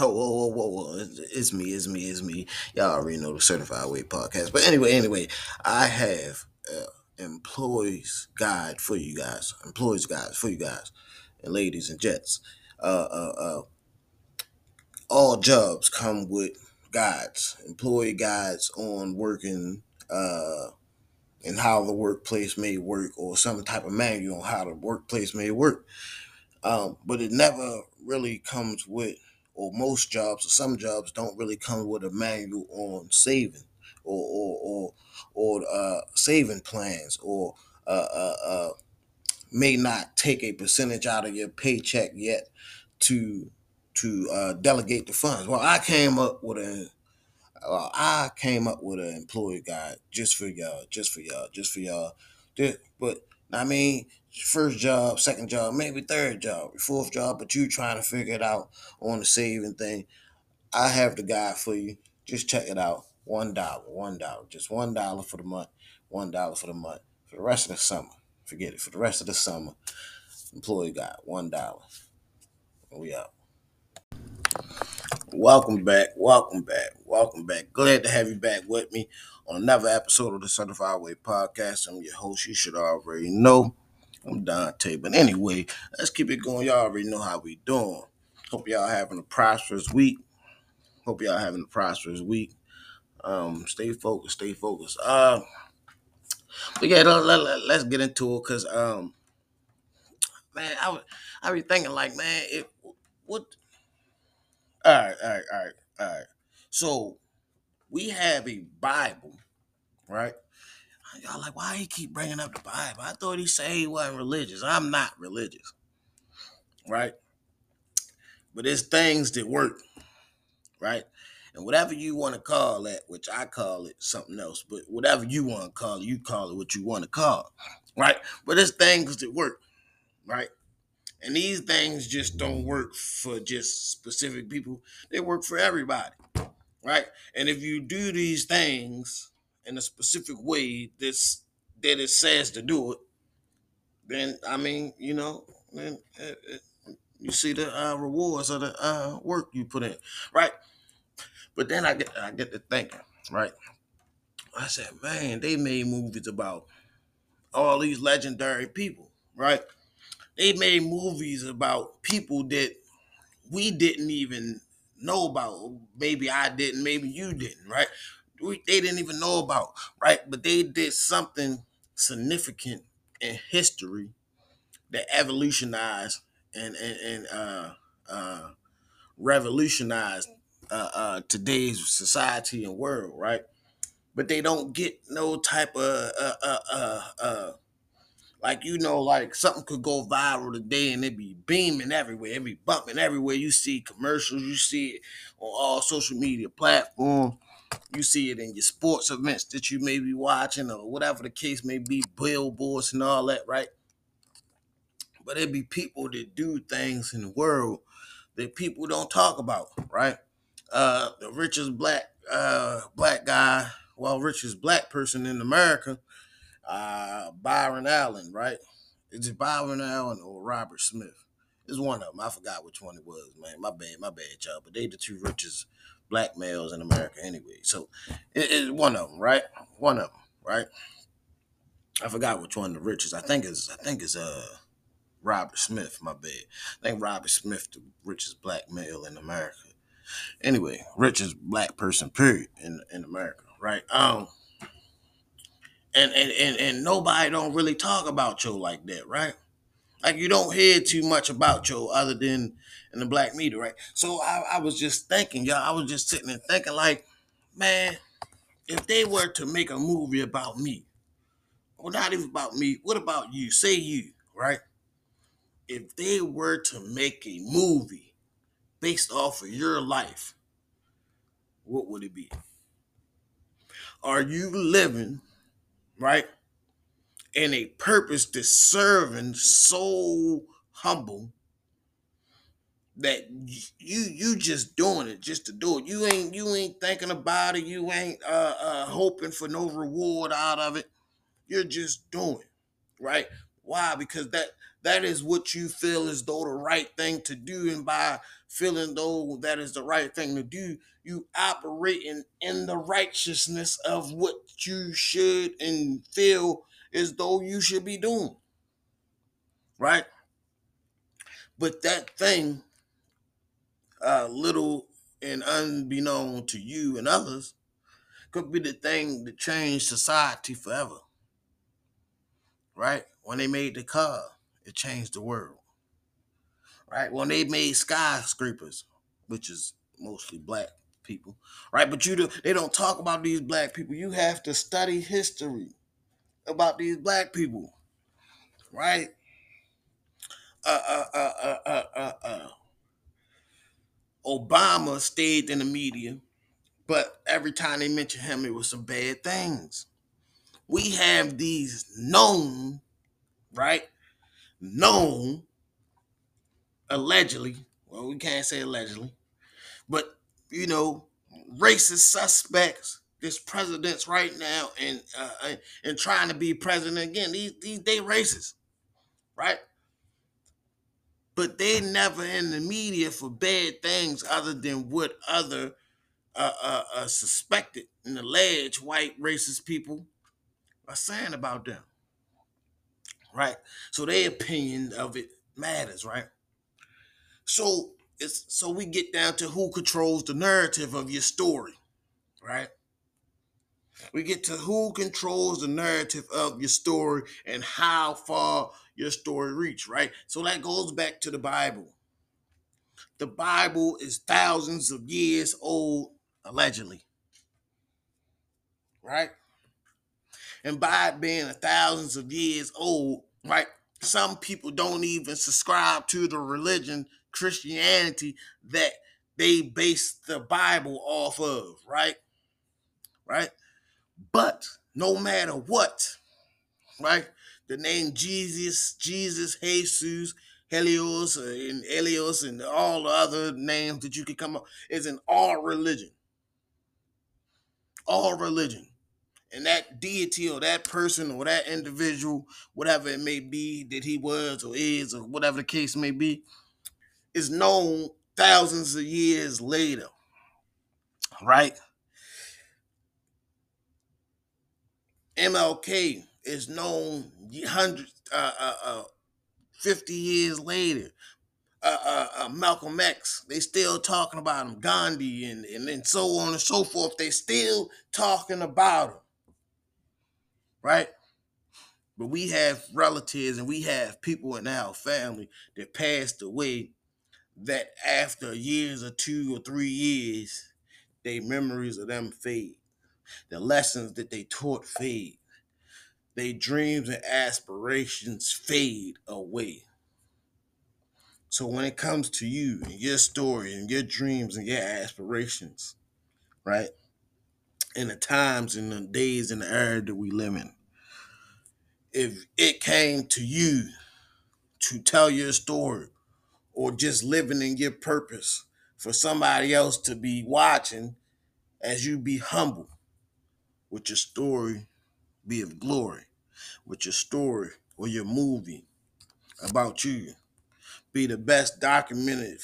Oh, whoa, whoa, whoa, whoa. It's, me, it's me, it's me. Y'all already know the Certified Way podcast. But anyway, anyway, I have uh, employees guide for you guys. Employees guides for you guys. And ladies and gents. Uh, uh, uh, all jobs come with guides, employee guides on working uh, and how the workplace may work or some type of manual on how the workplace may work. Um, but it never really comes with, or most jobs or some jobs don't really come with a manual on saving or or or, or uh, saving plans or uh, uh, uh, may not take a percentage out of your paycheck yet to to uh, delegate the funds. Well, I came up with a well, I came up with an employee guide just for y'all, just for y'all, just for y'all. But I mean, first job, second job, maybe third job, fourth job, but you trying to figure it out on the saving thing. I have the guide for you. Just check it out. One dollar, one dollar, just one dollar for the month, one dollar for the month. For the rest of the summer, forget it. For the rest of the summer, employee guide, one dollar. We out. Welcome back, welcome back, welcome back. Glad to have you back with me on another episode of the Certified Way Podcast. I'm your host. You should already know. I'm Dante. But anyway, let's keep it going. Y'all already know how we doing. Hope y'all having a prosperous week. Hope y'all having a prosperous week. Um, stay focused, stay focused. Uh, but yeah, let, let, let, let's get into it because um, man, I was I be thinking like, man, it what all right, all right, all right, all right. So we have a Bible, right? Y'all like, why he keep bringing up the Bible? I thought he said he wasn't religious. I'm not religious, right? But it's things that work, right? And whatever you want to call that, which I call it something else, but whatever you want to call it, you call it what you want to call, it, right? But it's things that work, right? And these things just don't work for just specific people. They work for everybody. Right? And if you do these things in a specific way this that it says to do it, then I mean, you know, then it, it, you see the uh, rewards of the uh, work you put in, right? But then I get I get to thinking, right? I said, man, they made movies about all these legendary people, right? they made movies about people that we didn't even know about. Maybe I didn't, maybe you didn't, right? We, they didn't even know about, right? But they did something significant in history that evolutionized and and, and uh, uh, revolutionized uh, uh, today's society and world, right? But they don't get no type of uh, uh, like you know, like something could go viral today and it be beaming everywhere, it be bumping everywhere. You see commercials, you see it on all social media platforms. You see it in your sports events that you may be watching or whatever the case may be, billboards and all that, right? But it be people that do things in the world that people don't talk about, right? Uh, the richest black uh, black guy, well, richest black person in America uh, Byron Allen, right? Is it Byron Allen or Robert Smith? It's one of them. I forgot which one it was, man. My bad, my bad, y'all. But they the two richest black males in America anyway. So it, it's one of them, right? One of them, right? I forgot which one the richest. I think is I think it's uh Robert Smith. My bad. I think Robert Smith the richest black male in America. Anyway, richest black person period in in America, right? Um and and and, and nobody don't really talk about Joe like that, right? Like you don't hear too much about Joe other than in the black media, right? So I, I was just thinking, y'all, I was just sitting and thinking, like, man, if they were to make a movie about me, or not even about me, what about you? Say you, right? If they were to make a movie based off of your life, what would it be? Are you living right? And a purpose to serving so humble that you you just doing it just to do it. You ain't you ain't thinking about it. You ain't uh, uh hoping for no reward out of it. You're just doing, right? Why? Because that that is what you feel as though the right thing to do, and by feeling though that is the right thing to do, you operating in the righteousness of what you should and feel as though you should be doing. Right? But that thing, uh, little and unbeknown to you and others, could be the thing that changed society forever. Right? When they made the car, it changed the world. Right? When they made skyscrapers, which is mostly black people, right? But you do, they don't talk about these black people. You have to study history about these black people, right? Uh, uh, uh, uh, uh, uh, uh. Obama stayed in the media, but every time they mention him, it was some bad things. We have these known, right? Known, allegedly. Well, we can't say allegedly, but you know, racist suspects. This president's right now and uh, and trying to be president again. These these they racist, right? But they never in the media for bad things other than what other uh, uh, uh, suspected and alleged white racist people are saying about them, right? So their opinion of it matters, right? So it's so we get down to who controls the narrative of your story, right? We get to who controls the narrative of your story and how far your story reach, right? So that goes back to the Bible. The Bible is thousands of years old, allegedly. Right? And by it being thousands of years old, right? Some people don't even subscribe to the religion Christianity that they base the Bible off of, right? Right? But no matter what, right? The name Jesus, Jesus, Jesus, Helios, and Elios, and all the other names that you could come up is in all religion. All religion. And that deity or that person or that individual, whatever it may be that he was or is or whatever the case may be, is known thousands of years later. Right? MLK is known hundreds, uh, uh, uh, 50 years later. Uh, uh, uh, Malcolm X, they still talking about him. Gandhi and, and, and so on and so forth. They still talking about him. Right? But we have relatives and we have people in our family that passed away that after years or two or three years, their memories of them fade. The lessons that they taught fade. Their dreams and aspirations fade away. So when it comes to you and your story and your dreams and your aspirations, right? In the times and the days and the era that we live in, if it came to you to tell your story or just living in your purpose for somebody else to be watching as you be humble with your story be of glory with your story or your movie about you. Be the best documented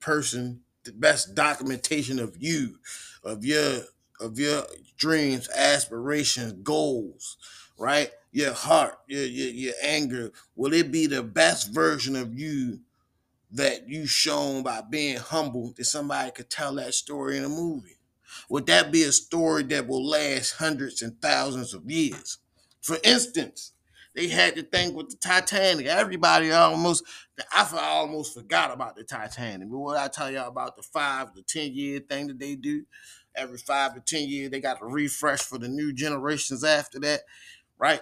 person the best documentation of you of your of your dreams aspirations goals right? Your heart your, your, your anger. Will it be the best version of you that you shown by being humble? That somebody could tell that story in a movie? Would that be a story that will last hundreds and thousands of years? For instance, they had the thing with the Titanic. Everybody almost, I almost forgot about the Titanic. But what I tell y'all about the five to ten year thing that they do, every five to ten years they got to refresh for the new generations after that, right?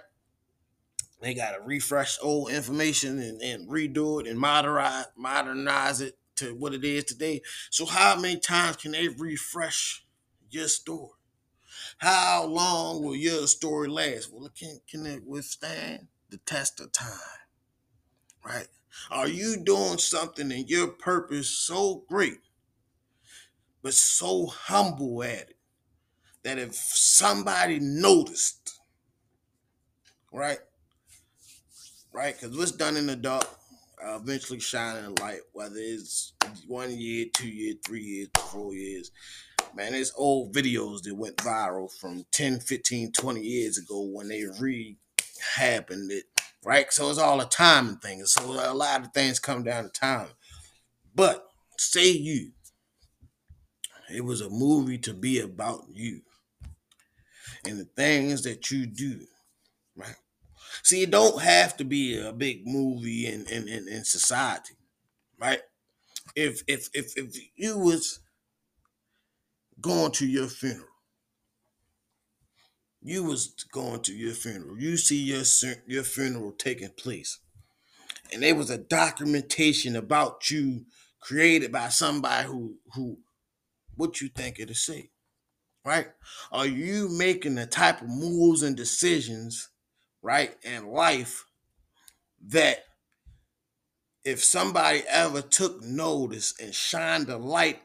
They got to refresh old information and, and redo it and modernize modernize it to what it is today. So how many times can they refresh your story? How long will your story last? Well, it can can it withstand the test of time? Right? Are you doing something in your purpose so great, but so humble at it that if somebody noticed, right? right? Because what's done in the dark uh, eventually shine in the light, whether it's one year, two years, three years, four years. Man, there's old videos that went viral from 10, 15, 20 years ago when they re-happened it, right? So it's all a timing thing. So a lot of things come down to time. But say you, it was a movie to be about you and the things that you do, right? See, it don't have to be a big movie in in, in, in society, right? If if if if you was going to your funeral, you was going to your funeral, you see your your funeral taking place, and there was a documentation about you created by somebody who who what you think it'll say, right? Are you making the type of moves and decisions, right, in life that if somebody ever took notice and shined a light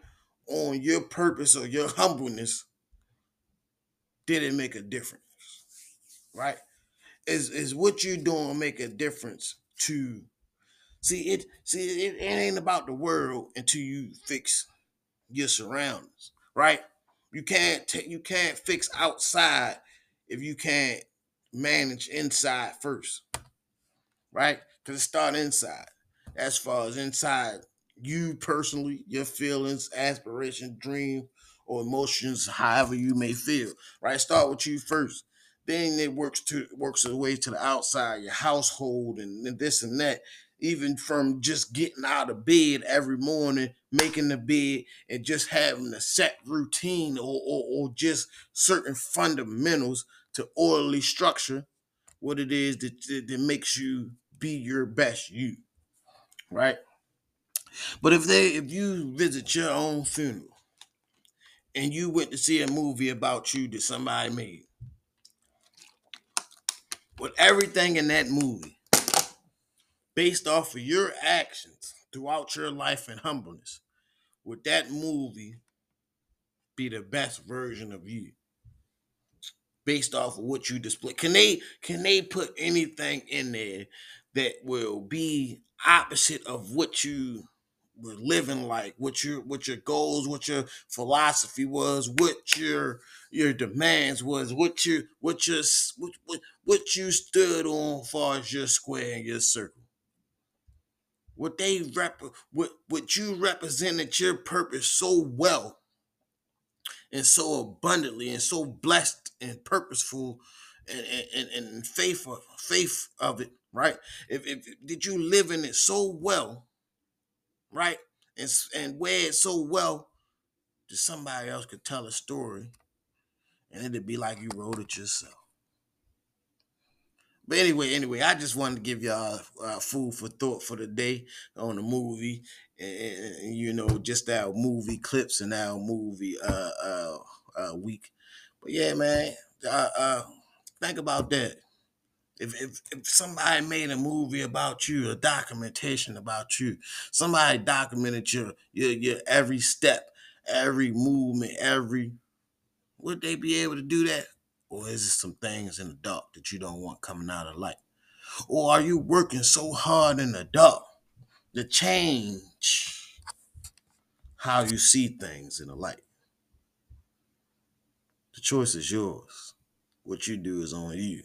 on your purpose or your humbleness, did it make a difference? Right? Is is what you're doing make a difference to see it see it, it ain't about the world until you fix your surroundings, right? You can't take you can't fix outside if you can't manage inside first. Right? Because it start inside. As far as inside you personally, your feelings, aspiration, dream, or emotions, however you may feel. Right? Start with you first. Then it works to works its way to the outside, your household, and, and this and that. Even from just getting out of bed every morning, making the bed, and just having a set routine or, or, or just certain fundamentals to orderly structure what it is that, that, that makes you be your best you. Right? But if they if you visit your own funeral and you went to see a movie about you that somebody made, with everything in that movie, based off of your actions throughout your life and humbleness, would that movie be the best version of you? Based off of what you display. Can they can they put anything in there that will be opposite of what you were living like, what your what your goals, what your philosophy was, what your your demands was, what you what your what what, what you stood on far as your square and your circle. What they rep what what you represented your purpose so well and so abundantly and so blessed and purposeful and, and, and faith of faith of it, right? If, if did you live in it so well right? And and wear it so well that somebody else could tell a story, and it'd be like you wrote it yourself. But anyway, anyway, I just wanted to give y'all uh, food for thought for the day on the movie, and, and, you know, just our movie clips and our movie uh, uh, uh week. But yeah, man, uh, uh, think about that. If, if, if somebody made a movie about you, a documentation about you, somebody documented your your your every step, every movement, every would they be able to do that? Or is it some things in the dark that you don't want coming out of light? Or are you working so hard in the dark to change how you see things in the light? The choice is yours. What you do is on you.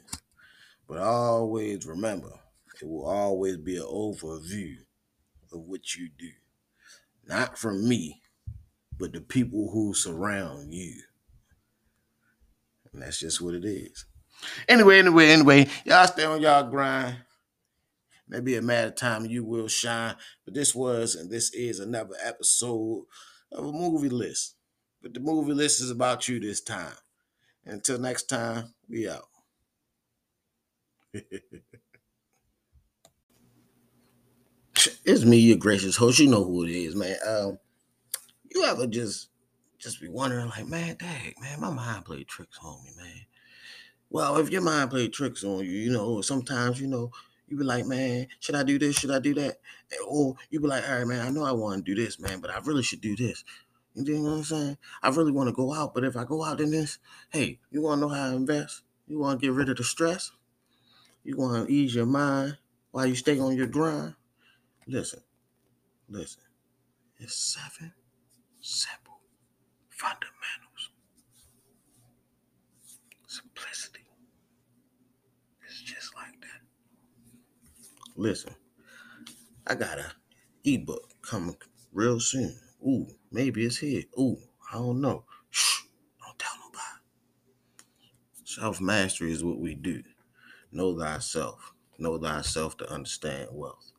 But always remember, it will always be an overview of what you do. Not from me, but the people who surround you. And that's just what it is. Anyway, anyway, anyway, y'all stay on y'all grind. Maybe a matter of time you will shine. But this was and this is another episode of a movie list. But the movie list is about you this time. Until next time, we out. it's me, your gracious host. You know who it is, man. Um, you ever just just be wondering, like, man, dang, man, my mind played tricks on me, man. Well, if your mind played tricks on you, you know, sometimes, you know, you be like, man, should I do this? Should I do that? Or you be like, all right, man, I know I want to do this, man, but I really should do this. You know what I'm saying? I really want to go out, but if I go out in this, hey, you want to know how to invest? You want to get rid of the stress? You want to ease your mind? while you stay on your grind? Listen, listen. It's seven simple fundamentals. Simplicity. It's just like that. Listen, I got a ebook coming real soon. Ooh, maybe it's here. Ooh, I don't know. Shh, don't tell nobody. Self mastery is what we do. Know thyself. Know thyself to understand wealth.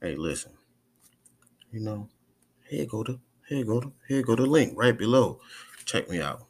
Hey, listen. You know, here go to here go to here go the link right below. Check me out.